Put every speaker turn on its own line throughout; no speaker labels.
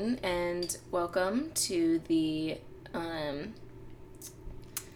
everyone, and welcome to the. Um,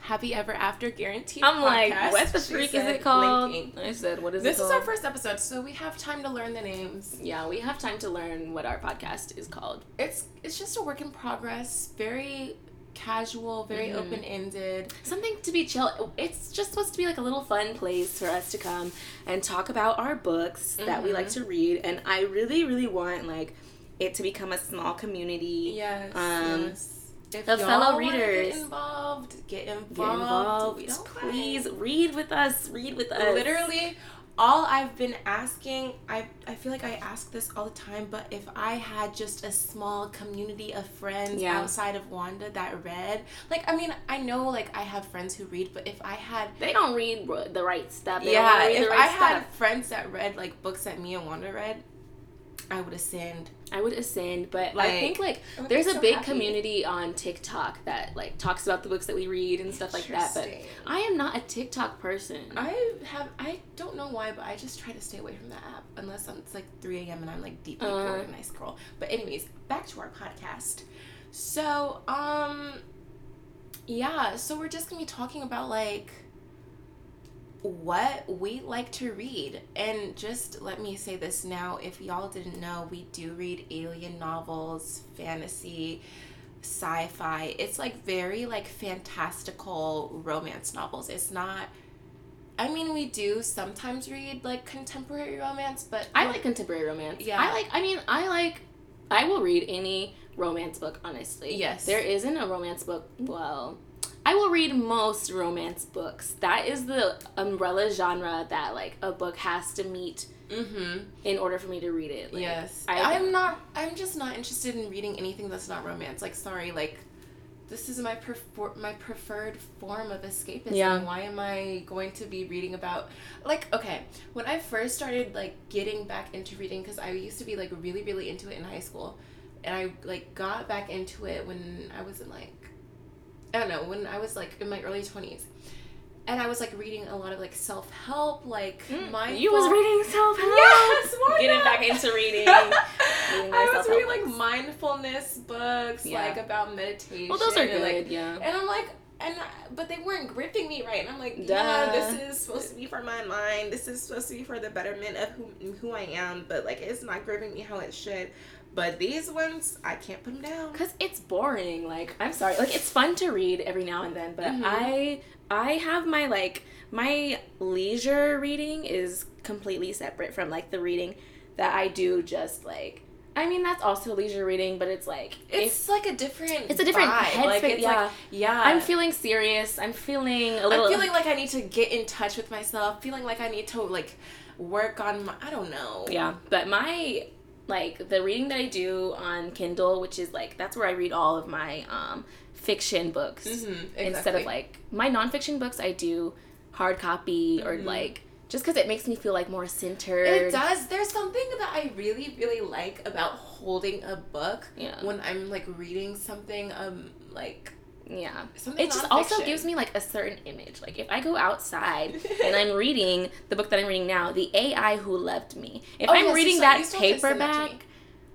Happy Ever After Guarantee.
I'm like,
podcast.
what the
She
freak is it called?
blinking.
I said, what is
This
it
is
called?
our first episode, so we have time to learn the names.
Yeah, we have time to learn what our podcast is called.
It's it's just a work in progress. Very casual, very
Mhm.
open ended.
Something to be chill. It's just supposed to be like a little fun place for us to come and talk about our books that we like
Mhm.
to read. And I really, really want like it to become a small community.
Yes.
Um,
yes. If y'all
fellow readers.
get involved, get involved.
Get involved. Please
mind.
read with us. Read with us.
Literally, all I've been asking, I I feel like I ask this all the time, but if I had just a small community of friends
Yeah.
outside of Wanda that read, like I mean, I know like I have friends who read, but if I had
They don't read the right stuff. They
yeah, if
the
I
right
had friends that read like books that me and Wanda read, I would ascend.
I would ascend, but I think like
I
there's
be
a
so
big
happy.
community on TikTok that like talks about the books that we read and stuff like that. But I am not a TikTok person.
I have I don't know why, but I just try to stay away from that app unless I'm, it's like 3 a.m. and I'm like deeply
Uh.
bored and I scroll. But anyways, back to our podcast. So um, yeah, so we're just gonna be talking about like what we like to read and just let me say this now if y'all didn't know we do read alien novels fantasy sci-fi it's like very like fantastical romance novels it's not i mean we do sometimes read like contemporary romance but
I like contemporary romance.
Yeah.
I like. I mean, I like. I will read any romance book. Honestly.
Yes.
There isn't a romance book. Well, I will read most romance books. That is the umbrella genre that like a book has to meet
mm-hmm
in order for me to read it. Like,
yes
I-
am not i'm just not interested in reading anything that's not romance like sorry like this is my prefer- my preferred form of escapism.
Yeah.
Why am I going to be reading about like okay, when I first started like getting back into reading cuz I used to be like really really into it in high school and I like got back into it when I was in like I don't know, when I was like in my early 20s. And I was like reading a lot of like self-help like my
Mm, You was reading self help.
Yes,
Getting
not?
back into reading. reading
I was reading like
books.
mindfulness books,
Yeah.
like about meditation.
Well, those are good.
Like,
yeah.
and I'm like, and I- but they weren't gripping me right. And I'm like,
Duh.
yeah, this is supposed to be for my mind. This is supposed to be for the betterment of who who I am. But like, it's not gripping me how it should. But these ones, I can't put them down.
Cause it's boring. Like I'm sorry. Like it's fun to read every now and then, but
Mhm.
I I have my like my leisure reading is completely separate from like the reading that I do just like. I mean that's also leisure reading, but it's like if
It's like a different.
It's a different
vibe. Like
yeah.
like yeah.
I'm feeling serious. I'm feeling a little.
I'm feeling like I need to get in touch with myself. Feeling like I need to like work on my. I don't know.
Yeah, but my like the reading that I do on Kindle, which is like that's where I read all of my um fiction books
Mm-hmm,
instead of like my nonfiction books. I do hard copy or
Mhm.
like just because it makes me feel like more centered.
It does. There's something that I really, really like about holding a book
Yeah,
when I'm like reading something. Um, like
yeah.
something.
It just also gives me like a certain image. Like if I go outside and I'm reading the book that I'm reading now, the AI who loved me. If
Oh,
I'm
yes,
reading
still-
that
you still have to send that
paperback,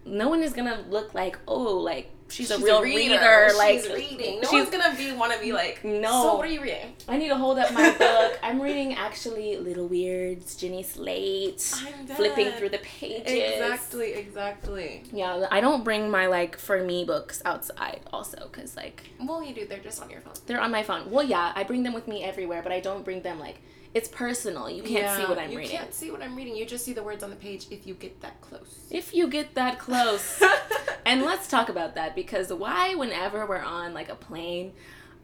no one is gonna look like oh like she's,
She's
a real reader. Like
she's reading. No
she's-
one's gonna be want to be like.
No.
So what are you reading?
I need to hold up my book. I'm reading actually Little Weirds, Jenny Slate,
I'm
flipping through the pages.
Exactly. Exactly.
Yeah, I don't bring my like for me books outside also because like
Well, you do. They're just on your phone.
they're on my phone. Well, yeah, I bring them with me everywhere, but I don't bring them like it's personal. You can't see what I'm
you
reading.
You can't see what I'm reading. You just see the words on the page if you get that close.
If you get that close. and let's talk about that because why whenever we're on like a plane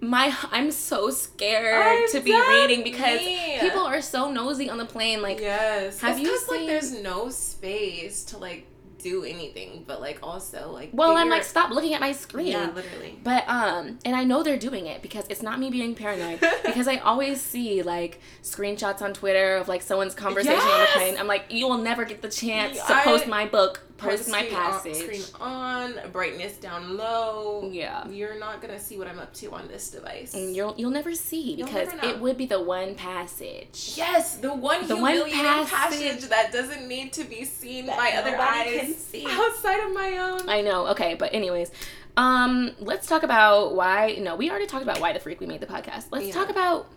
my I'm so scared
I'm
to be reading because
Me.
people are so nosy on the plane like
yes.
have
It's
you seen-
like there's no space to like do anything, but like also like.
well I'm like stop looking at my screen.
Yeah, literally.
But um, and I know they're doing it because it's not me being paranoid. because I always see like screenshots on Twitter of like someone's conversation on the plane. I'm like, you will never get the chance to post my book post my
screen on-
passage.
screen on, brightness down low.
Yeah.
You're not gonna see what I'm up to on this device.
And you'll you'll never see
You'll
because
never
it would be the one passage.
Yes, the one
The one passage
passage, that doesn't need to be seen by other eyes
can see.
outside of my own.
I know. Okay, but anyways, um, let's talk about why. No, we already talked about why the freak we made the podcast. Let's
Yeah.
talk about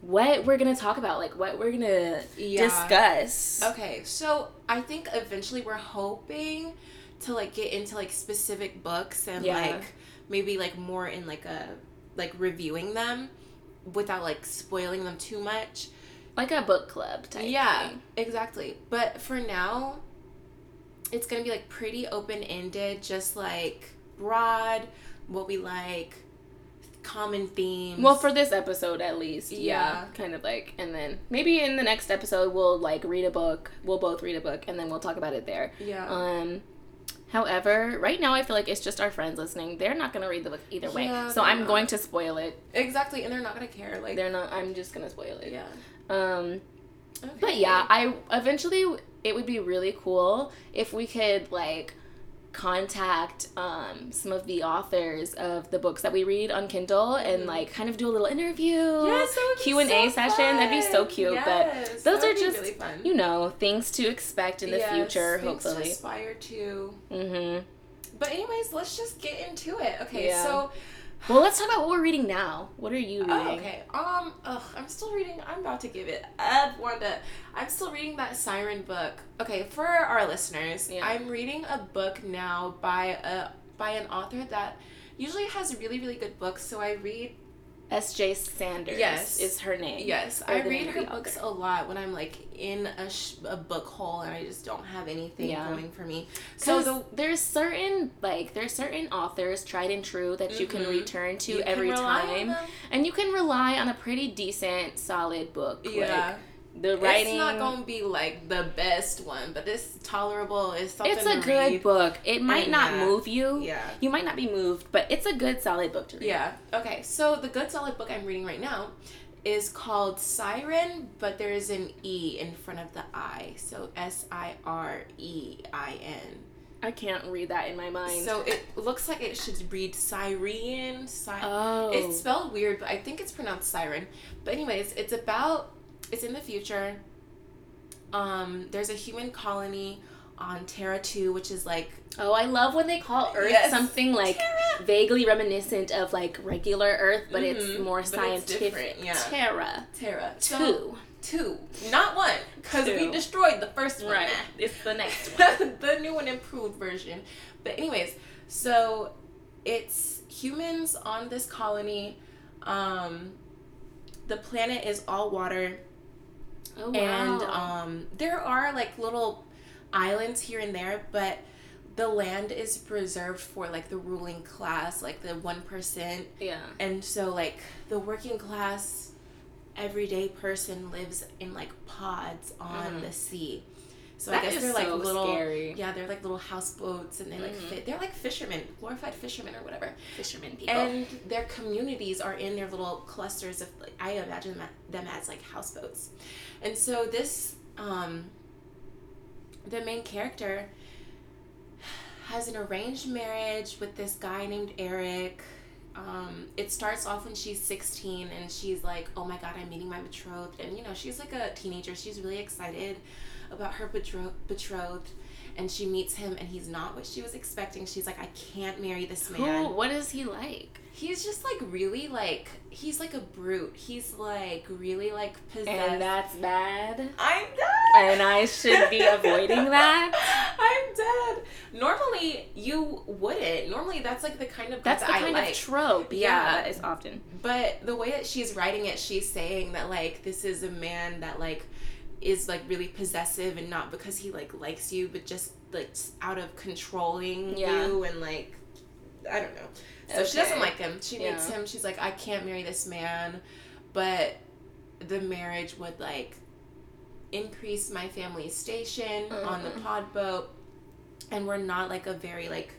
what we're gonna talk about, like what we're gonna
Yeah.
discuss.
Okay, so I think eventually we're hoping to like get into like specific books and
Yeah.
like maybe like more in like a like reviewing them without like spoiling them too much.
Like a book club type.
yeah,
thing.
exactly. But for now, it's gonna be like pretty open ended, just like broad, what we like, common themes.
Well, for this episode at least. Yeah.
Yeah.
Kind of like, and then maybe in the next episode we'll like read a book. We'll both read a book, and then we'll talk about it there.
yeah.
Um. However, right now I feel like it's just our friends listening. They're not gonna read the book either way,
Yeah,
so I'm
not.
going to spoil it.
exactly, and they're not gonna care. Like,
They're not. I'm just gonna spoil it.
yeah.
Um.
Okay.
But yeah, I eventually it would be really cool if we could like contact um some of the authors of the books that we read on Kindle and
Mhm.
like kind of do a little interview.
Yes, that would be
Q and A session. That'd be so cute.
Yes,
but those are just
really
you know things to expect in the
Yes,
future.
things to
Hopefully.
aspire to.
Mm-hmm.
But anyways, let's just get into it. Okay,
Yeah.
so
Well, let's talk about what we're reading now. What are you reading?
oh, okay. Um, ugh, I'm still reading. I'm about to give it up, Wanda. I'm still reading that Siren book. Okay, for our listeners,
Yeah.
I'm reading a book now by a by an author that usually has really really good books. So I read
S.J. Sanders.
Yes.
is her name.
Yes, I read her books
author.
a lot when I'm like in a, sh- a book hole and I just don't have anything
Yeah.
going for me.
So
the
there's certain like there's certain authors tried and true that you can
Mhm.
return to
you
every time, and you can rely on a pretty decent, solid book.
Yeah,
like, the writing.
it's not gonna be like the best one, but it's tolerable. It's something.
It's a
to
good
read.
book. It might
And,
not
yeah.
move you.
Yeah.
You might not be moved, but it's a good, solid book to read.
Yeah. Okay. So the good solid book I'm reading right now is called Siren, but there is an E in front of the I. So S I R E I N.
I can't read that in my mind.
So it looks like it should read Syrian. Si-
oh,
It's spelled weird, but I think it's pronounced siren. But anyways, it's about it's in the future. Um, there's a human colony on Terra 2, which is like
oh, I love when they call Earth
Yes.
something like
Terra.
vaguely reminiscent of like regular Earth, but it's
Mhm,
more
but it's
scientific.
different, yeah.
Terra
Terra. So,
two.
two, not one, because we destroyed the first one.
Right. It's the next one.
the new and improved version. But anyways, so it's humans on this colony. Um, the planet is all water.
Oh
and um, there are like little islands here and there but the land is preserved for like the ruling class like the 1%
yeah.
and so like the working class everyday person lives in like pods on
Mhm.
the sea so
That
i guess they're like
so
little
scary.
yeah they're like little houseboats and they like
Mhm.
fit they're like fishermen glorified fishermen or whatever
fishermen people.
and their communities are in their little clusters of like i imagine them- them as like houseboats and so this um the main character has an arranged marriage with this guy named eric um, it starts off when she's 16 and she's like oh my god i'm meeting my betrothed and you know she's like a teenager she's really excited about her betro- betrothed and she meets him and he's not what she was expecting she's like i can't marry this man
Who? What is he like?
He's just like really like he's like a brute. He's like really like possessed.
And that's bad.
I'm dead.
And I should be avoiding that.
I'm dead. Normally you wouldn't. Normally that's like the kind of
That's the kind
like.
of trope. Yeah,
Yeah.
is often.
But the way that she's writing it, she's saying that like this is a man that like is like really possessive and not because he like likes you, but just like out of controlling
Yeah.
you and like I don't know. So she doesn't like him. She
Yeah.
him. She's like, I can't marry this man, but the marriage would like increase my family's station on the
Mm.
pod boat, and we're not like a very like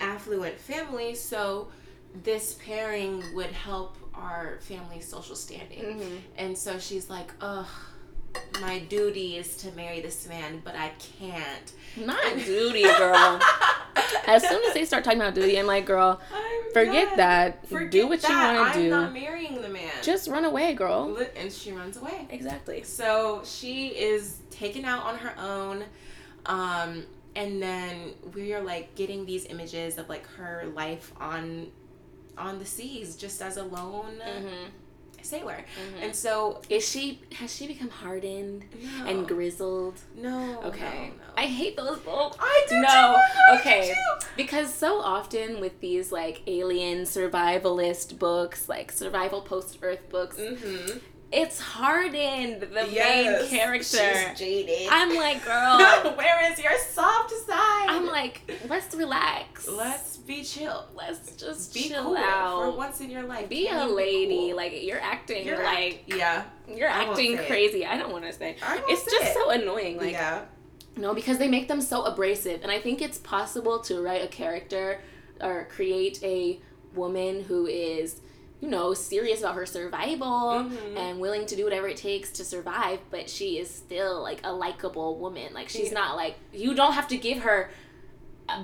affluent family, so this pairing would help our family's social standing.
Mm-hmm.
And so she's like, ugh, my duty is to marry this man, but I can't.
Not duty, girl. as soon as they start talking about duty, I'm like, girl,
I'm
forget
done.
that.
Forget
do what
that.
you want to
I'm
do.
not marrying the man.
Just run away, girl.
And she runs away.
Exactly.
So she is taken out on her own. Um, and then we are like getting these images of like her life on on the seas just as a lone
Mm-hmm.
Sailor. And so
Is she? Has she become hardened
no,
and grizzled?
no,
Okay.
no, no.
I hate those books.
I do
No,
too.
Okay.
too.
Because so often with these like alien survivalist books, like survival post Earth books,
Mm-hmm.
It's hardened the
Yes,
main character.
She's jaded.
I'm like, girl.
Where is your soft side?
I'm like, let's relax.
let's be chill.
let's just
Be
chill
cool
out.
for once in your life.
be
Can
a
you
lady.
cool?
Like you're acting
You're
like
act- yeah.
you're
I
acting
say it.
crazy. I don't want to say. It's
say
just
it.
so annoying. Like
yeah.
No, because they make them so abrasive. And I think it's possible to write a character or create a woman who is, you know, serious about her survival
Mhm.
and willing to do whatever it takes to survive, but she is still like a likable woman. Like she's
Yeah.
not like you don't have to give her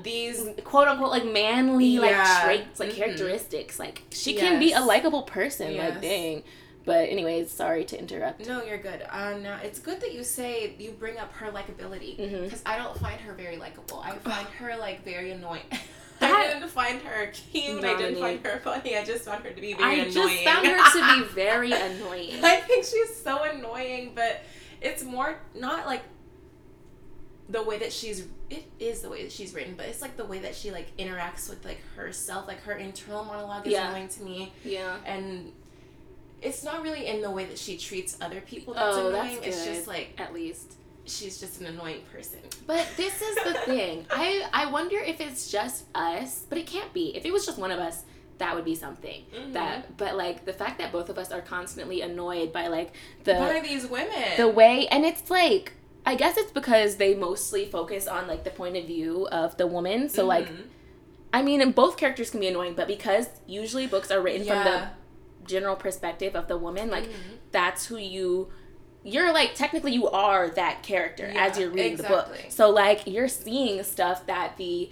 These
quote unquote like manly like traits, like
Mhm.
characteristics. Like she can be a likable person.
Yes.
Like dang. But anyways, sorry to interrupt.
No, you're good. Uh, now it's good that you say you bring up her likability because I don't find her very likable. I find her like very annoying. I didn't find her cute. I didn't find her funny. I just found her to be very
I
annoying.
just found her to be very annoying.
I think she's so annoying, but it's more not like the way that she's. It is the way that she's written, but it's like the way that she like interacts with like herself. Like her internal monologue is
Yeah.
annoying to me,
Yeah.
and it's not really in the way that she treats other people. That's
Oh,
annoying.
that's
It's just like
At least.
She's just an annoying person.
But this is the thing. I I wonder if it's just us, but it can't be. If it was just one of us, that would be something.
Mhm.
That but like the fact that both of us are constantly annoyed by like the
By these women.
the way and it's like I guess it's because they mostly focus on like the point of view of the woman. So like
Mhm.
I mean, and both characters can be annoying, but because usually books are written from the general perspective of the woman, like
Mhm.
that's who you you're like technically you are that character
Yeah,
as you're reading the book. So like you're seeing stuff that the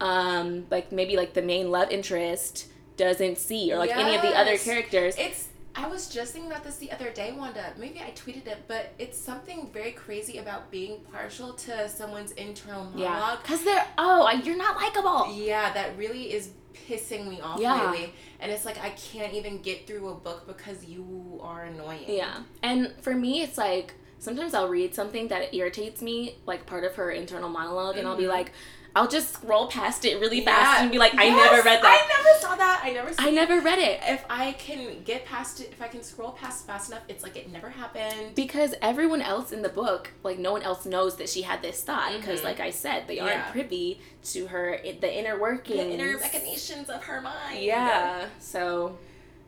um like maybe like the main love interest doesn't see or like any of the other characters.
It's. I was just thinking about this the other day, Wanda. Maybe I tweeted it, but it's something very crazy about being partial to someone's internal monologue.
yeah.
monologue.
Cuz they're oh, you're not likable.
Yeah, that really is pissing me off
Yeah.
lately. And it's like I can't even get through a book because you are annoying.
Yeah. And for me, it's like sometimes I'll read something that irritates me, like part of her internal monolog and I'll be
Mhm.
like, I'll just scroll past it really
Yeah.
fast and be like, I
Yes,
never read that.
I never saw that. I never.
I,
saw
never read it.
If I can get past it, if I can scroll past fast enough, it's like it never happened.
Because everyone else in the book, like no one else knows that she had this thought. Because,
Mhm.
like I said, they aren't privy to her the inner workings.
The inner machinations of her mind.
Yeah. So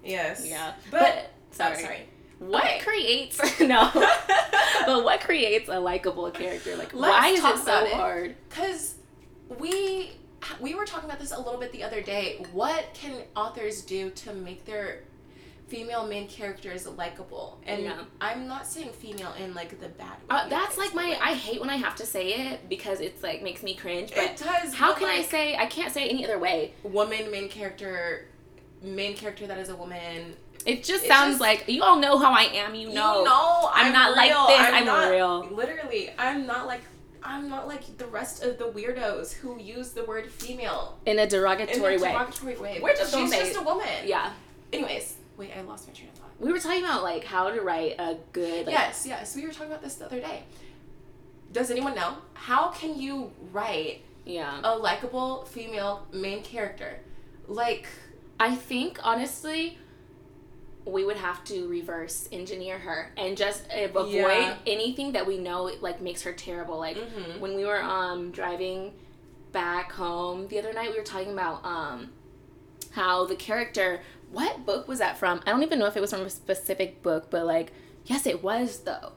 Yes.
yeah.
But,
But,
sorry.
sorry.
sorry.
What
Okay.
creates no? but what creates a likable character? Like
Let's
why is
talk
it so
it.
hard?
Because we we were talking about this a little bit the other day. What can authors do to make their female main characters likable? And
Yeah.
I'm not saying female in like the bad way.
Uh, that's like my. I hate when I have to say it because it's like makes me cringe. But
it does.
how can I say? I can't say it any other way.
woman main character, main character that is a woman?
It just
It
sounds
just-
like you all know how I am. You know.
You know,
I'm not like
real.
this, I'm
not,
real.
Literally, I'm not like. I'm not like the rest of the weirdos who use the word female
in a
in
derogatory
a
way.
derogatory way.
We're just
She's just a woman.
Yeah,
Anyways, wait, I lost my train of thought.
we were talking about like how to write a good. Like,
yes, yes, we were talking about this the other day. Does anyone know how can you write
Yeah.
a likable female main character? Like,
I think honestly, we would have to reverse engineer her and just avoid
Yeah.
anything that we know like makes her terrible. Like
Mhm.
when we were um driving back home the other night, we were talking about um how the character. What book was that from? I don't even know if it was from a specific book, but like yes, it was though.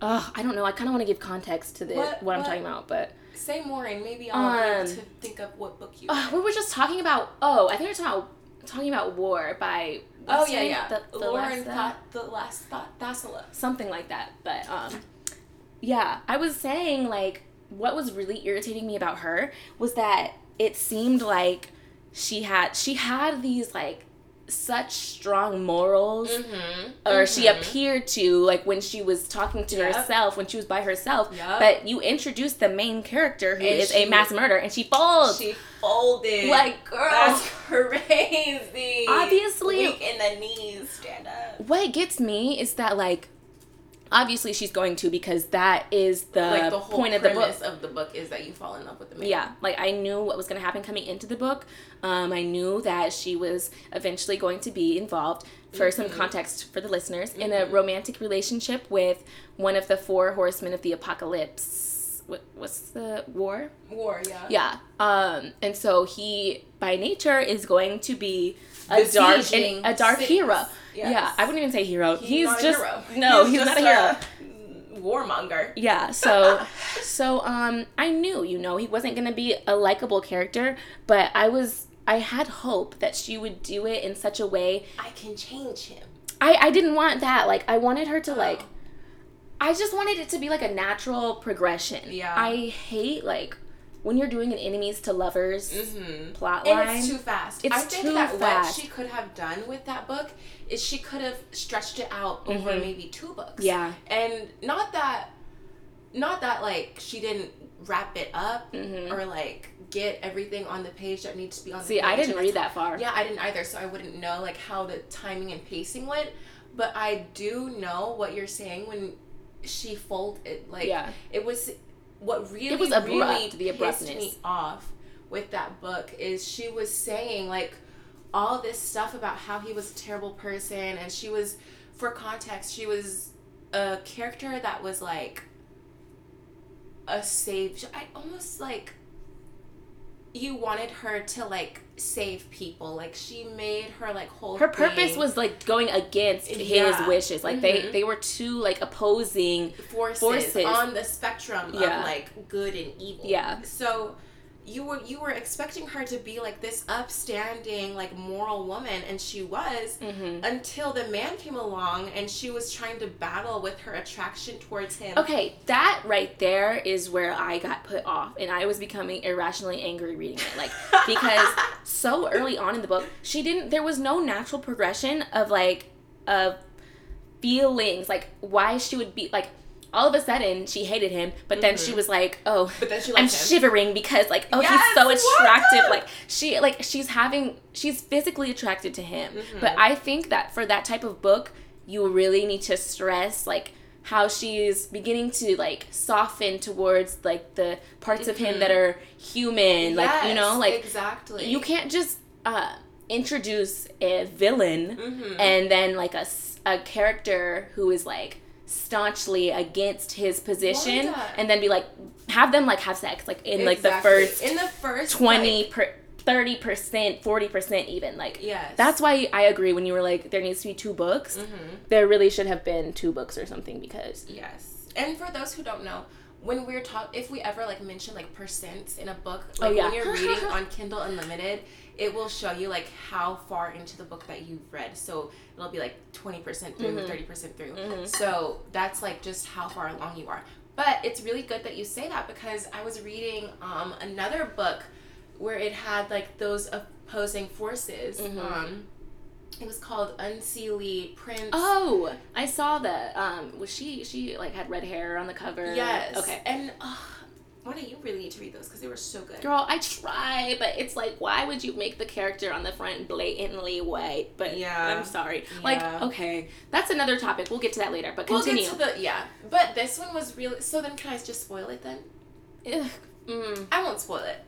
Ugh, I don't know. I kind of want to give context to the
What-
what, I'm
what?
talking about, but
say more and maybe I'll
Um,
to think of what book you.
uh, we were just talking about. Oh, I think we we're talking about talking about War by
Oh yeah,
name?
yeah.
The, the
Lauren thought the last thought Thalassa.
something like that. But um, yeah, I was saying like what was really irritating me about her was that it seemed like she had she had these like such strong morals
Mm-hmm.
or she appeared to like when she was talking to
Yep.
herself when she was by herself
Yep.
but you introduced the main character who
And
is a mass murderer and she folds
She folded.
like girl
That's crazy.
Obviously-
Weak in the knees. Stand up.
what gets me is that like obviously she's going to because that is the,
like the whole
point of the book
of the book is that you fall in love with the man.
yeah like i knew what was going to happen coming into the book um, i knew that she was eventually going to be involved for some
Mm-hmm.
context for the listeners in a romantic relationship with one of the four horsemen of the apocalypse what, what's the war
War. Yeah.
yeah um, and so he by nature is going to be a dark
Besieging
a dark
cities.
hero
Yes.
yeah i wouldn't even say hero he's,
He's,
just
a hero.
no he's, not a hero
a warmonger.
yeah, so so um I knew, you know, he wasn't going to be a likable character, but I was I had hope that she would do it in such a way.
I can change him.
I I didn't want that. Like I wanted her to like
Oh.
I just wanted it to be like a natural progression.
Yeah.
I hate like when you're doing an enemies to lovers
Mm-hmm.
plot
And
line.
it's too fast.
It's
I think
too
that
fast.
what she could have done with that book is she could have stretched it out over
Mhm.
maybe two books.
Yeah.
And not that not that like she didn't wrap it up
Mhm.
or like get everything on the page that needs to be on the
See. I didn't read that far.
Yeah, I didn't either, so I wouldn't know like how the timing and pacing went. But I do know what you're saying when she folded. Like
Yeah.
it was what really it
was abrupt,
really
the
pissed
abruptness.
me off with that book is she was saying like all this stuff about how he was a terrible person and she was for context she was a character that was like a save i almost like you wanted her to like save people like she made her like whole
her purpose
thing
was like going against his wishes. Like they
Mhm.
they were two like opposing
forces,
forces.
on the spectrum
Yeah.
of like good and evil.
Yeah.
So you were you were expecting her to be like this upstanding like moral woman and she was
Mhm.
until the man came along and she was trying to battle with her attraction towards him.
Okay, that right there is where I got put off and I was becoming irrationally angry reading it. Like because so early on in the book, she didn't there was no natural progression of like of feelings, like why she would be like all of a sudden she hated him, but then she was like, "Oh,
But then she
I'm
him.
shivering because like, oh,
Yes,
he's so attractive." Like she like she's having she's physically attracted to him.
Mm-hmm.
But I think that for that type of book, you really need to stress like how she's beginning to like soften towards like the parts of him that are human like you know like
exactly.
you can't just uh introduce a villain
Mhm.
and then like a a character who is like staunchly against his position and then be like have them like have sex like in like the first
in the first
20
like,
per 30% 40% even like
yes
that's why i agree when you were like there needs to be two books
Mhm.
there really should have been two books or something because
Yes. And for those who don't know, when we're taught, if we ever like mention like percents in a book,
Oh,
like
yeah.
when you're reading on Kindle Unlimited, it will show you like how far into the book that you've read. So it'll be like 20% through,
Mhm.
30% through.
Mhm.
So that's like just how far along you are. But it's really good that you say that because I was reading um, another book where it had like those opposing forces.
Mhm.
Um, it was called Unseelie Prince.
oh i saw that um was she she like had red hair on the cover
Yes.
okay
And uh, why don't you really need to read those because they were so good.
Girl, I try, but it's like, why would you make the character on the front blatantly white? But
Yeah.
I'm sorry.
Yeah.
Like, okay, that's another topic. We'll get to that later. But continue.
We'll
continue.
get to the yeah, but this one was really. So then, can I just spoil it then?
Ugh, mm.
I won't spoil it.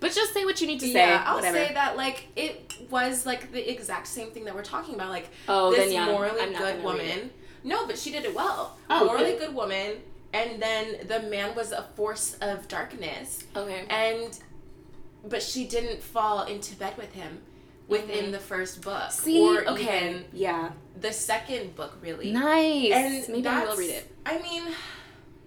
But just say what you need to say.
yeah, I'll
whatever.
say that like it was like the exact same thing that we're talking about. Like
Oh,
this
then yeah,
morally
I'm
good woman. No, but she did it well.
Oh,
morally
good.
good woman, and then the man was a force of darkness,
Okay.
and but she didn't fall into bed with him within
Mhm.
the first book
See,
or
okay,
even
yeah,
the second book really.
nice.
And
Maybe I will read it.
I mean,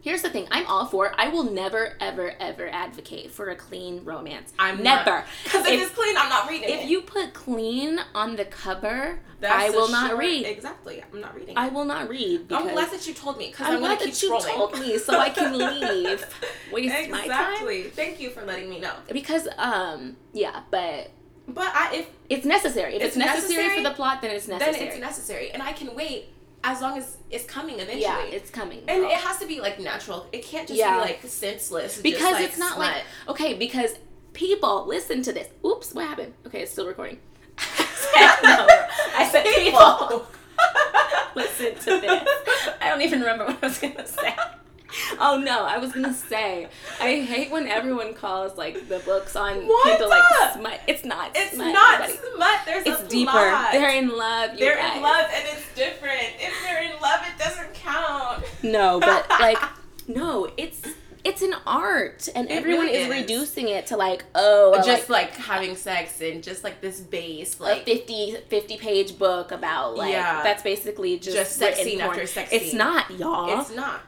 Here's the thing. I'm all for. I will never, ever, ever advocate for a clean romance.
I'm
never.
because if
If-
it's clean, I'm not reading it.
If you put clean on the cover,
That's
I will not
short-
read.
Exactly. I'm not reading.
I will not read.
I'm glad that you told me because
I'm
I'm,
glad
keep
that you
scrolling.
told me so I can leave. Waste my time.
exactly. Thank you for letting me know.
Because um yeah, but
But I, if
it's necessary. If it's,
It's
necessary,
necessary,
for the plot, then it's necessary.
then it's necessary, and I can wait as long as it's coming eventually.
yeah, it's coming.
and it has to be like natural. It can't just
Yeah.
be like senseless.
because
just, like,
it's not
smut.
like okay because people listen to this oops what happened okay it's still recording no, i said people listen to this i don't even remember what i was gonna say oh no i was gonna say i hate when everyone calls like the books on
What?
kindle like smut it's not
It's
smut,
not
everybody.
smut. There's
it's
a
deeper
plot.
they're in love
They're
guys.
in love and it's different. If they're in love, it doesn't count.
no but like no it's it's an art and
It
everyone
really
is
is.
reducing it to like oh
just
like,
like, having sex and just like this base,
a
like
50, 50 page book about like
Yeah.
that's basically just,
Just sex scene
porn.
after sex
It's not, y'all.
it's not.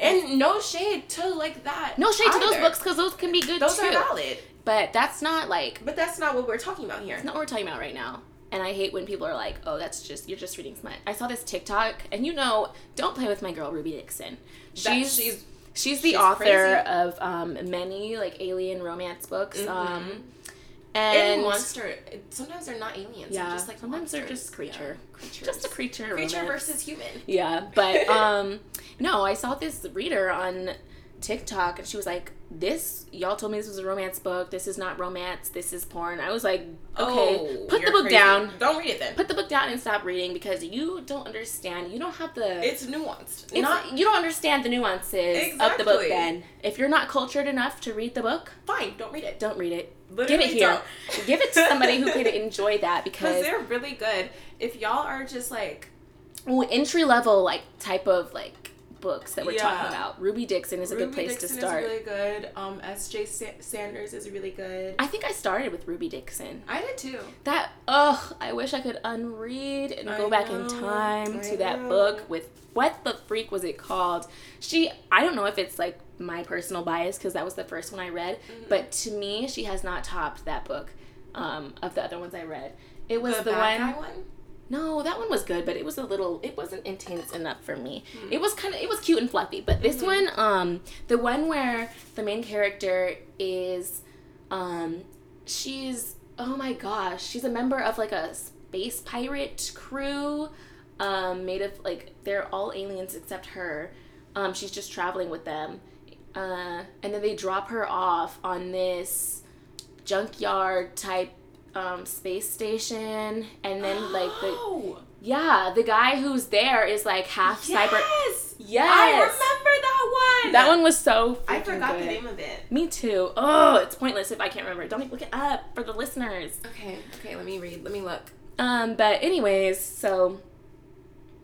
And no shade to like that.
no shade to those books because those can be good
Those
too.
Those are valid.
But that's not like
But that's not what we're talking about here.
that's not what we're talking about right now. And I hate when people are like, "Oh, that's just you're just reading smut." I saw this TikTok, and you know, don't play with my girl Ruby Dixon.
That
She's
she's
she's the
she's
author
crazy.
of um, many like alien romance books.
Mhm.
Um,
and
and
monster. Sometimes they're not aliens.
Yeah,
they're just like
sometimes they're just creature.
Yeah, creatures.
just a creature.
creature
romance.
versus human.
Yeah, but um no, I saw this reader on TikTok and she was like, "This y'all told me this was a romance book. This is not romance. This is porn." I was like, "Okay,
Oh,
put the book
crazy.
down.
Don't read it then.
Put the book down and stop reading because you don't understand. You don't have the
It's nuanced.
it's,
not
you don't understand the nuances of the book then. If you're not cultured enough to read the book,
fine. Don't read it.
don't read it.
Literally
Give it here. Give it to somebody who could enjoy that
because
because
they're really good. If y'all are just like
entry level like type of like books that we're
Yeah.
talking about. Ruby Dixon is a good place
Dixon
to start.
is really good. Um, S.J. Sa- Sanders is really good.
I think I started with Ruby Dixon.
I did too.
That ugh, I wish I could unread and
I
go back in time
I
to that book with what the freak was it called? She I don't know if it's like my personal bias because that was the first one I read,
Mm-hmm.
but to me she has not topped that book um, of the other ones I read. It was
the,
the, one.
one.
No, that one was good, but it was a little. It wasn't intense enough for me.
Hmm.
It was kind of. It was cute and fluffy, but this
Mm-hmm.
one, um, the one where the main character is, um, she's oh my gosh, she's a member of like a space pirate crew, um, made of like they're all aliens except her. Um, she's just traveling with them, uh, and then they drop her off on this junkyard type um, space station, and then like the
Oh,
yeah, the guy who's there is like half cyber.
yes!
cyber.
I
Yes,
remember that one.
that one was so.
I forgot
good.
the name of it.
Me too. Oh, it's pointless if I can't remember. Don't look it up for the listeners.
Okay, okay. Let me read. Let me look.
Um, but anyways, so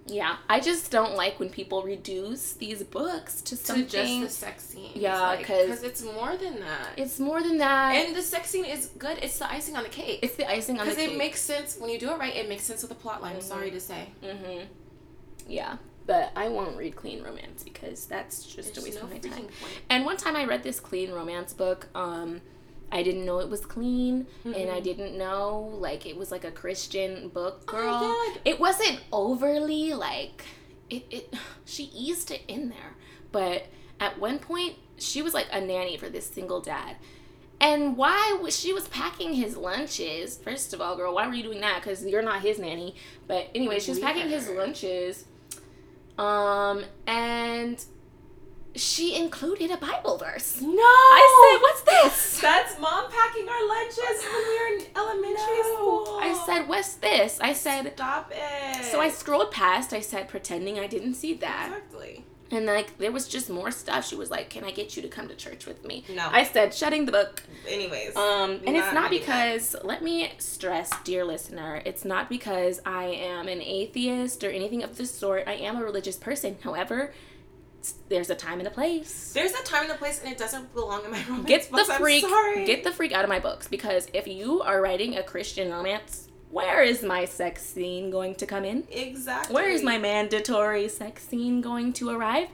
yeah, I just don't like when people reduce these books to something.
To just the sex scene.
Yeah, 'cause-
it's more than that.
it's more than that.
and the sex scene is good. It's the icing on the cake.
it's the icing on the
Because
cake.
it makes sense when you do it right. It makes sense with the plot line. I'm sorry to say.
Mm-hmm. Yeah, but I won't read clean romance because that's just a waste
no
of my time.
point.
And one time I read this clean romance book. Um, I didn't know it was clean, and I
Mhm.
didn't know like it was like a Christian book,
Oh
girl.
God.
It wasn't overly like it. It she eased it in there, but at one point she was like a nanny for this single dad. And why was she was packing his lunches? First of all, girl, why were you doing that? Because you're not his nanny. But anyway, she was packing his lunches. Um, and she included a Bible verse.
No.
I scrolled past. I said, pretending I didn't see that.
exactly.
And like there was just more stuff. She was like, "Can I get you to come to church with me?"
No.
I said, "Shutting the book."
Anyways.
Um, and it's
Not reading that.
because, let me stress, dear listener, it's not because I am an atheist or anything of the sort. I am a religious person. However, there's a time and a place.
There's a time and a place, and it doesn't belong in my romance
Get the
books.
Freak,
sorry.
get the freak out of my books because if you are writing a Christian romance, where is my sex scene going to come in?
exactly.
Where is my mandatory sex scene going to arrive?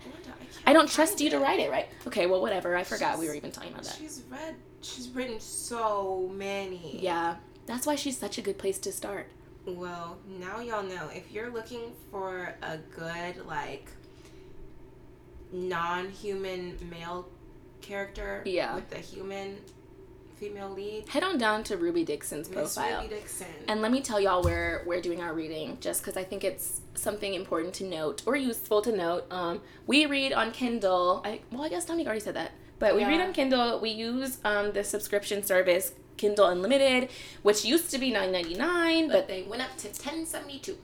I,
I don't trust you to write it, right? Okay, well, whatever. I forgot we were even talking about that.
She's read. She's written so many.
Yeah. That's why she's such a good place to start.
Well, now y'all know if you're looking for a good like non-human male character
Yeah.
with a human female lead.
Head on down to Ruby Dixon's profile.
Ruby Dixon.
And let me tell y'all where we're doing our reading, just because I think it's something important to note or useful to note. Um, we read on Kindle. I, well, I guess Dominique already said that, but we read on Kindle. We use um, the subscription service Kindle Unlimited, which used to be nine ninety nine,
but
but
they went up to 1072.
ten seventy two.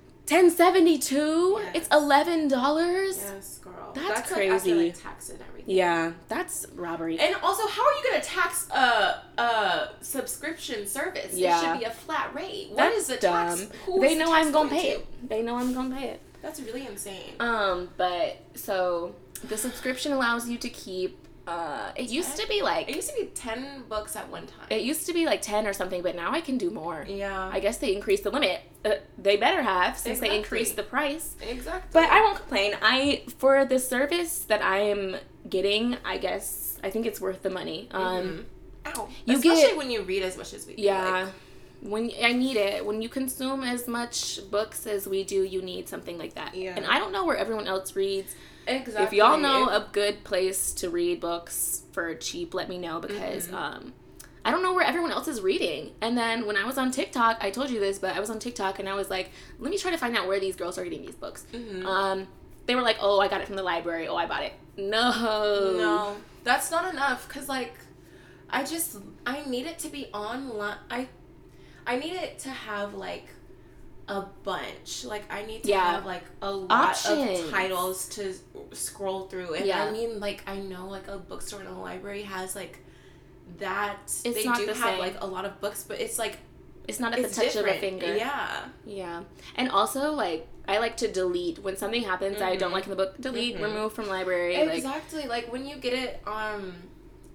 Yes.
It's eleven dollars.
Yes, girl.
That's
after,
crazy.
like, tax and everything.
Yeah, that's robbery.
And also, how are you gonna tax a a subscription service?
Yeah.
It should be a flat rate. What
That's
is the
dumb.
tax?
They
is the
know
tax
I'm gonna pay
to?
it. They know I'm gonna pay it.
That's really insane.
Um, but so the subscription allows you to keep. Uh, it used to be like It
used to be ten books at one time.
it used to be like ten or something, but now I can do more.
yeah.
I guess they increased the limit. Uh, they better have since
Exactly.
they increased the price.
exactly.
But I won't complain. I for the service that I am getting, I guess I think it's worth the money. Um,
Mhm. Ow.
you
Especially
get-
when you read as much as we do.
yeah.
like,
when I need it, when you consume as much books as we do, you need something like that.
Yeah.
And I don't know where everyone else reads.
Exactly.
If y'all know a good place to read books for cheap, let me know because
Mm-hmm.
um, I don't know where everyone else is reading. And then when I was on TikTok, I told you this, but I was on TikTok and I was like, let me try to find out where these girls are getting these books.
Mhm.
Um, they were like, oh, I got it from the library. Oh, I bought it. No.
No, that's not enough. Cause like, I just I need it to be online. I I need it to have like a bunch. Like I need to
Yeah.
have like a lot
Options.
of titles to scroll through. And
Yeah.
I mean, like I know like a bookstore and a library has like that.
It's
they
not
do
the
have
same.
like a lot of books, but it's like
It's not at
it's
the touch
different.
of a finger.
Yeah.
Yeah. And also, like, I like to delete. When something happens I don't
Mhm.
like in the book, delete,
Mhm.
remove from library. Like,
Exactly. Like when you get it um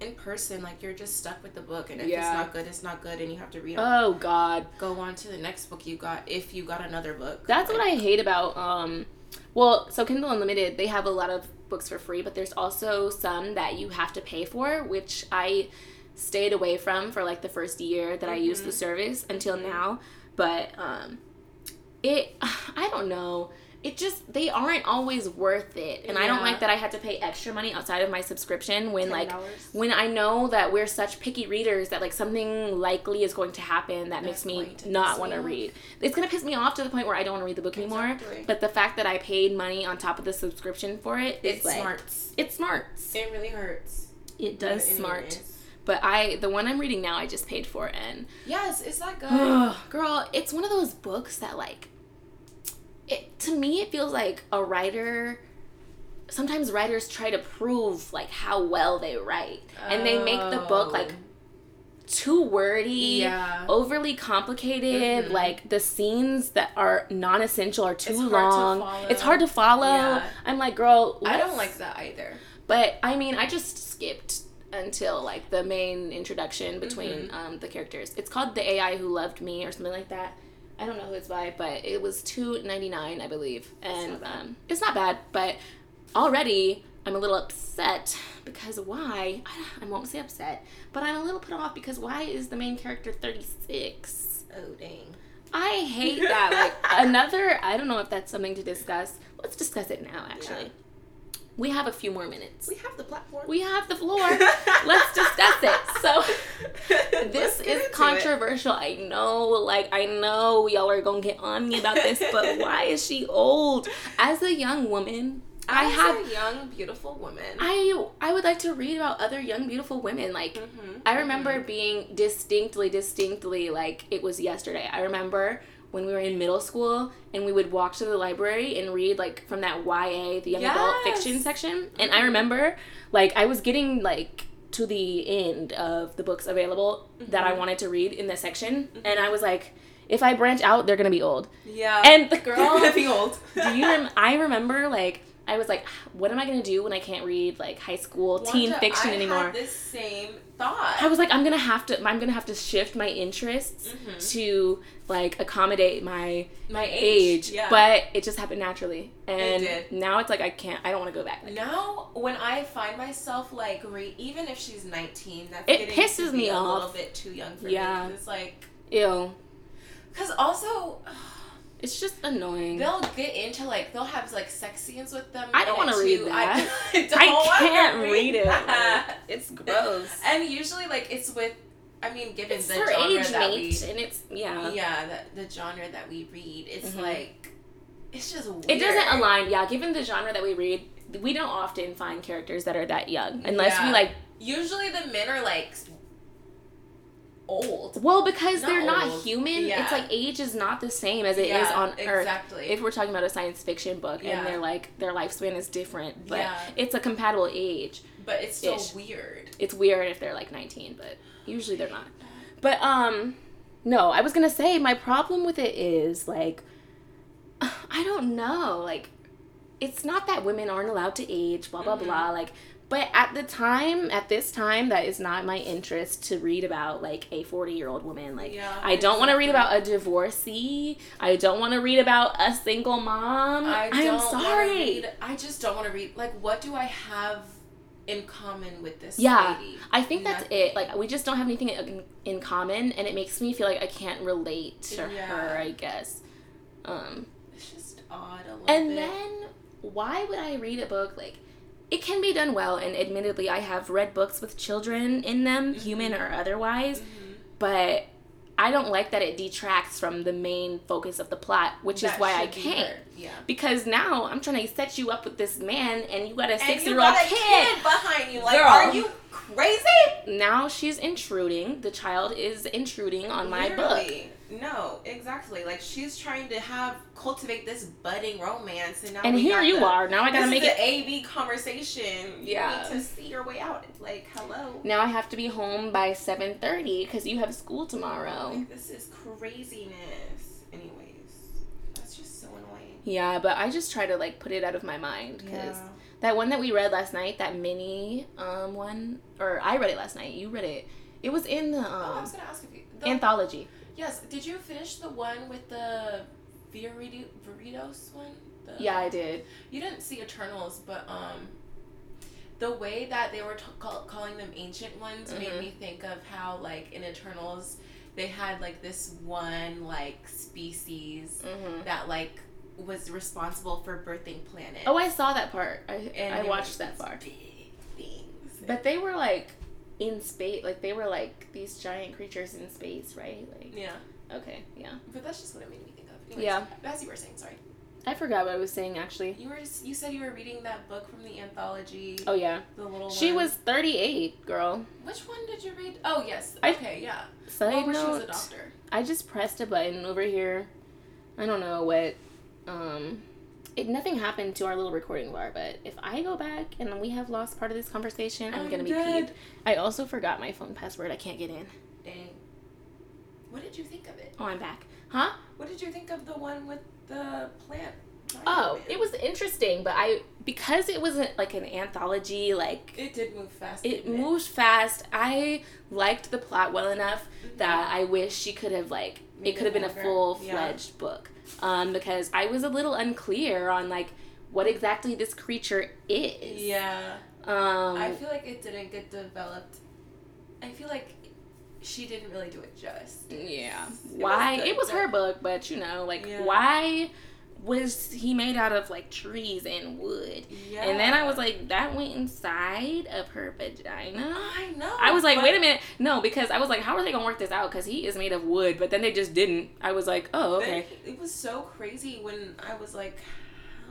in person, like you're just stuck with the book, and if
Yeah.
it's not good, it's not good, and you have to read.
oh, God.
Go on to the next book you got if you got another book.
That's what I hate about um well, so Kindle Unlimited, they have a lot of books for free, but there's also some that you have to pay for, which I stayed away from for like the first year that I used the service until now. But um it I don't know. It just they aren't always worth it. And I don't like that I had to pay extra money outside of my subscription when like
$10.
when I know that we're such picky readers that like something likely is going to happen that makes me not want to read. It's gonna piss me off to the point where I don't want to read the book anymore.
Exactly.
But the fact that I paid money on top of the subscription for it,
It
it's like
smarts.
it smarts
It really hurts.
It does smart. But I the one I'm reading now I just paid for and
Yes, is that good?
girl, it's one of those books that like it to me it feels like a writer sometimes writers try to prove like how well they write and they make the book like too wordy
Yeah.
overly complicated
Mhm.
like the scenes that are non-essential are too
It's hard to
long it's hard to follow
Yeah.
i'm like girl
I don't like that either.
but i mean i just skipped until like the main introduction between
Mm-hmm.
um, the characters it's called the ai who loved me or something like that i don't know who it's by but it was 2.99 i believe. And
not
um, it's not bad but already i'm a little upset because why? I, I won't say upset but i'm a little put off because why is the main character 36
Oh dang.
i hate that like another i don't know if that's something to discuss. Let's discuss it now actually.
Yeah.
We have a few more minutes
We have the platform.
we have the floor let's discuss it so this is
into it.
controversial i know like i know y'all are gonna get on me about this but why is she old as a young woman i
As
have
a young, beautiful woman.
I I would like to read about other young beautiful women. Like
Mhm,
I remember being distinctly, distinctly like it was yesterday. I remember when we were in middle school and we would walk to the library and read like from that YA, the young adult fiction section. And I remember like I was getting like to the end of the books available that I
Mhm.
wanted to read in this section, and I was like, if I branch out, they're gonna be old.
Yeah.
And the
They're
girl
gonna be old.
do you rem- I remember like I was like, what am I gonna do when I can't read like high school teen fiction
I
anymore?
Had this same thought.
I was like, I'm gonna have to. I'm gonna have to shift my interests
Mhm.
to like accommodate my
my
age.
Yeah.
But it just happened naturally, and
did.
now it's like I can't. I don't want to go back. Like,
now, when I find myself like, re- even if she's 19, that's
It
getting
pisses
to
me
a
off.
little bit too young for
Yeah.
me. It's like
Ew.
Because also,
It's just annoying.
they'll get into like they'll have like sex scenes with them.
I don't wanna read that.
I,
I can't read it.
that.
It's gross.
And usually, like it's with, I mean, given
It's
the
her
genre
age
that
mate,
we,
and it's yeah.
yeah, the, the genre that we read, it's
Mhm.
like, it's just weird.
It doesn't align. Yeah, given the genre that we read, we don't often find characters that are that young unless we like.
Usually, the men are like old.
Well, because
Not
they're not
old.
human.
Yeah.
It's like age is not the same as it is
Yeah,
on Earth.
exactly.
If we're talking about a science fiction book
Yeah.
and they're like their lifespan is different, but
Yeah.
it's a compatible age.
but it's still weird.
It's weird if they're like 19, but usually they're not. But um no, I was going to say my problem with it is like I don't know, like it's not that women aren't allowed to age, blah blah
Mhm.
blah, like but at the time, at this time, that is not my interest to read about like a 40 year old woman. Like,
Yeah,
I don't want to read about a divorcee. I don't want to read about a single mom.
I
I'm sorry.
Read, I just don't want to read. Like, what do I have in common with this
Yeah,
lady?
I think that's
Nothing.
it. Like we just don't have anything in, in common, and it makes me feel like I can't relate to
Yeah.
her. I guess. Um,
It's just odd a little
and
bit.
then why would I read a book like? It can be done well, and admittedly, I have read books with children in them, human or otherwise.
Mhm.
But I don't like that it detracts from the main focus of the plot, which is why I
should be. Yeah.
Because now I'm trying to set you up with this man, and you got a six year old
got
kid.
behind you. Like,
Girl.
are you crazy?
Now she's intruding. The child is intruding on my book.
No, exactly. Like she's trying to have cultivate this budding romance, and now
And here you
the,
are. Now I gotta make
an A B conversation.
Yeah.
You need to see your way out. Like, hello.
Now I have to be home by seven thirty because you have school tomorrow.
Like, this is craziness. Anyways, that's just so annoying.
Yeah, but I just try to like put it out of my mind because that one that we read last night, that mini um one, or I read it last night. You read it. It was in the
Oh, I
um
was gonna ask if you. The,
anthology.
Yes. Did you finish the one with the Virido, Veridos one? The,
Yeah, I did.
You didn't see Eternals, but um, the way that they were t- call- calling them ancient ones made
Mhm.
me think of how like in Eternals they had like this one like species
hmm
that like was responsible for birthing planet.
Oh, I saw that part. I
And
I watched that part.
Big things.
But they were like in space, like they were like these giant creatures in space, right? Like
yeah,
okay, yeah.
but that's just what it made me think of. Anyways,
Yeah.
As you were saying, sorry.
I forgot what I was saying actually.
You were you said you were reading that book from the anthology.
Oh yeah,
The little.
she
one.
was thirty eight, girl.
Which one did you read? Oh yes.
I-
Okay, yeah.
Side
where she was
note.
a doctor.
I just pressed a button over here. I don't know what. Um, it nothing happened to our little recording bar, but if I go back and we have lost part of this conversation, I'm,
I'm
gonna be
dead.
peeved. I also forgot my phone password. I can't get in.
Dang. What did you think of it?
Oh, I'm back. Huh?
What did you think of the one with the plant?
Oh, it was interesting, but I because it wasn't like an anthology, like
It did move fast.
it
didn't
moves fast. I liked the plot well enough
Mhm.
that I wish she could have like
Made
it could have
it
been a full fledged book. Um, because I was a little unclear on like what exactly this creature is.
Yeah.
Um
I feel like it didn't get developed. I feel like she didn't really do it justice.
yeah.
It was
Why
good,
it was her book, but you know, like
Yeah.
why was he made out of like trees and wood?
Yeah.
And then I was like, that went inside of her vagina.
I know.
I was like,
but-
wait a minute, no, because I was like, how are they gonna work this out? Because he is made of wood, but then they just didn't. I was like, oh, okay.
It was so crazy when I was like,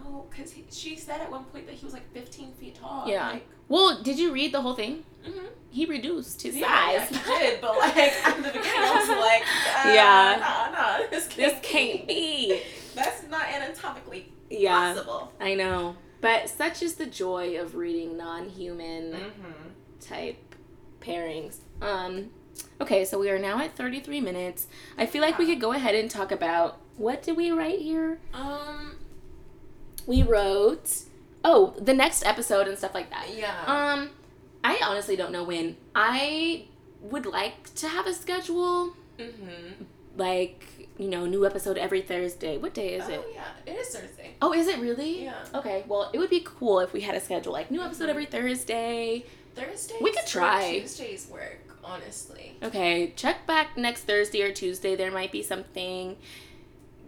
how? Because she said at one point that he was like 15 feet tall.
Yeah.
Like,
Well, did you read the whole thing?
Mm-hmm.
He reduced his
Yeah,
size.
yeah, he did, but like at the beginning, I was like, uh,
Yeah.
nah, nah, this can't,
this can't be.
That's not anatomically
Yeah,
possible.
I know. But such is the joy of reading non-human
Mm-hmm.
type pairings. Um, okay, so we are now at 33 minutes. I feel like we could go ahead and talk about what did we write here?
Um,
We wrote oh the next episode and stuff like that.
yeah.
Um, I honestly don't know when. I would like to have a schedule,
mm-hmm.
like you know, new episode every Thursday. What day is it?
oh,
it?
yeah, it is Thursday.
Oh, is it really?
Yeah.
Okay, well, it would be cool if we had a schedule like new episode mm-hmm. every Thursday.
Thursday.
We could try.
Tuesdays work. honestly.
Okay, check back next Thursday or Tuesday. There might be something.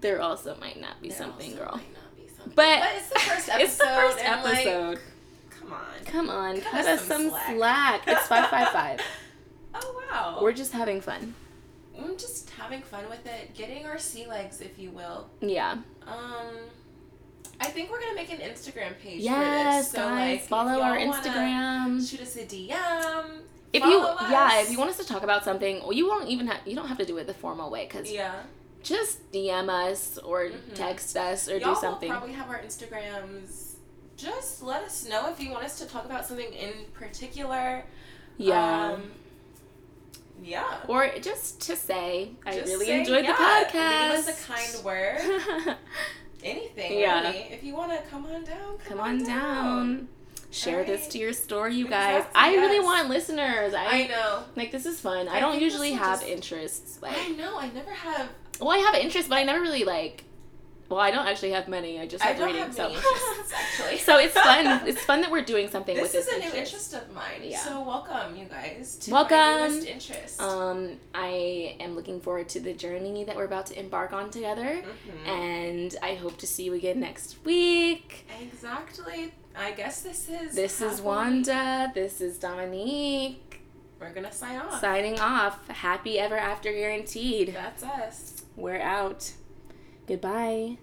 There also might not be
There
something, girl.
might not be something.
But,
it's the first episode.
it's the first
and, like, come on.
Come on,
Cut us some
some
slack.
slack. It's five five five.
Oh wow.
We're just having fun.
I'm just having fun with it, getting our sea legs, if you will.
Yeah.
Um, I think we're gonna make an Instagram page
Yes,
for this. So
guys,
like,
follow our Instagram.
Shoot us a DM.
If you,
follow
yeah, if you want us to talk about something, well, you won't even have, you don't have to do it the formal way, cause
Yeah.
just DM us or
Mhm.
text us or
Y'all
do something.
will probably have our Instagrams. Just let us know if you want us to talk about something in particular.
yeah.
Um, yeah.
or just to say, I really
say,
enjoyed
yeah,
the podcast.
Leave us a kind word. Anything,
Yeah.
really. If you want to come on down, come,
Come on down. Share this to your story, you guys.
Exactly,
I really want listeners. I,
I know.
like this is fun. I,
I
don't usually have
just-
interests.
I know. I never have.
well, I have interests, but I never really like. Well, I don't actually have many. I just
I
have
don't
reading.
have
so,
many interests, actually.
so it's fun. It's fun that we're doing something
This
with
is
this
a new
interest.
interest of mine.
Yeah.
So welcome, you guys, to
Welcome.
my interest.
Um, I am looking forward to the journey that we're about to embark on together,
Mhm.
and I hope to see you again next week.
Exactly. I guess this is.
This is Wanda. This is Dominique.
We're gonna sign off.
Signing off. Happy ever after guaranteed.
That's us.
We're out. Goodbye.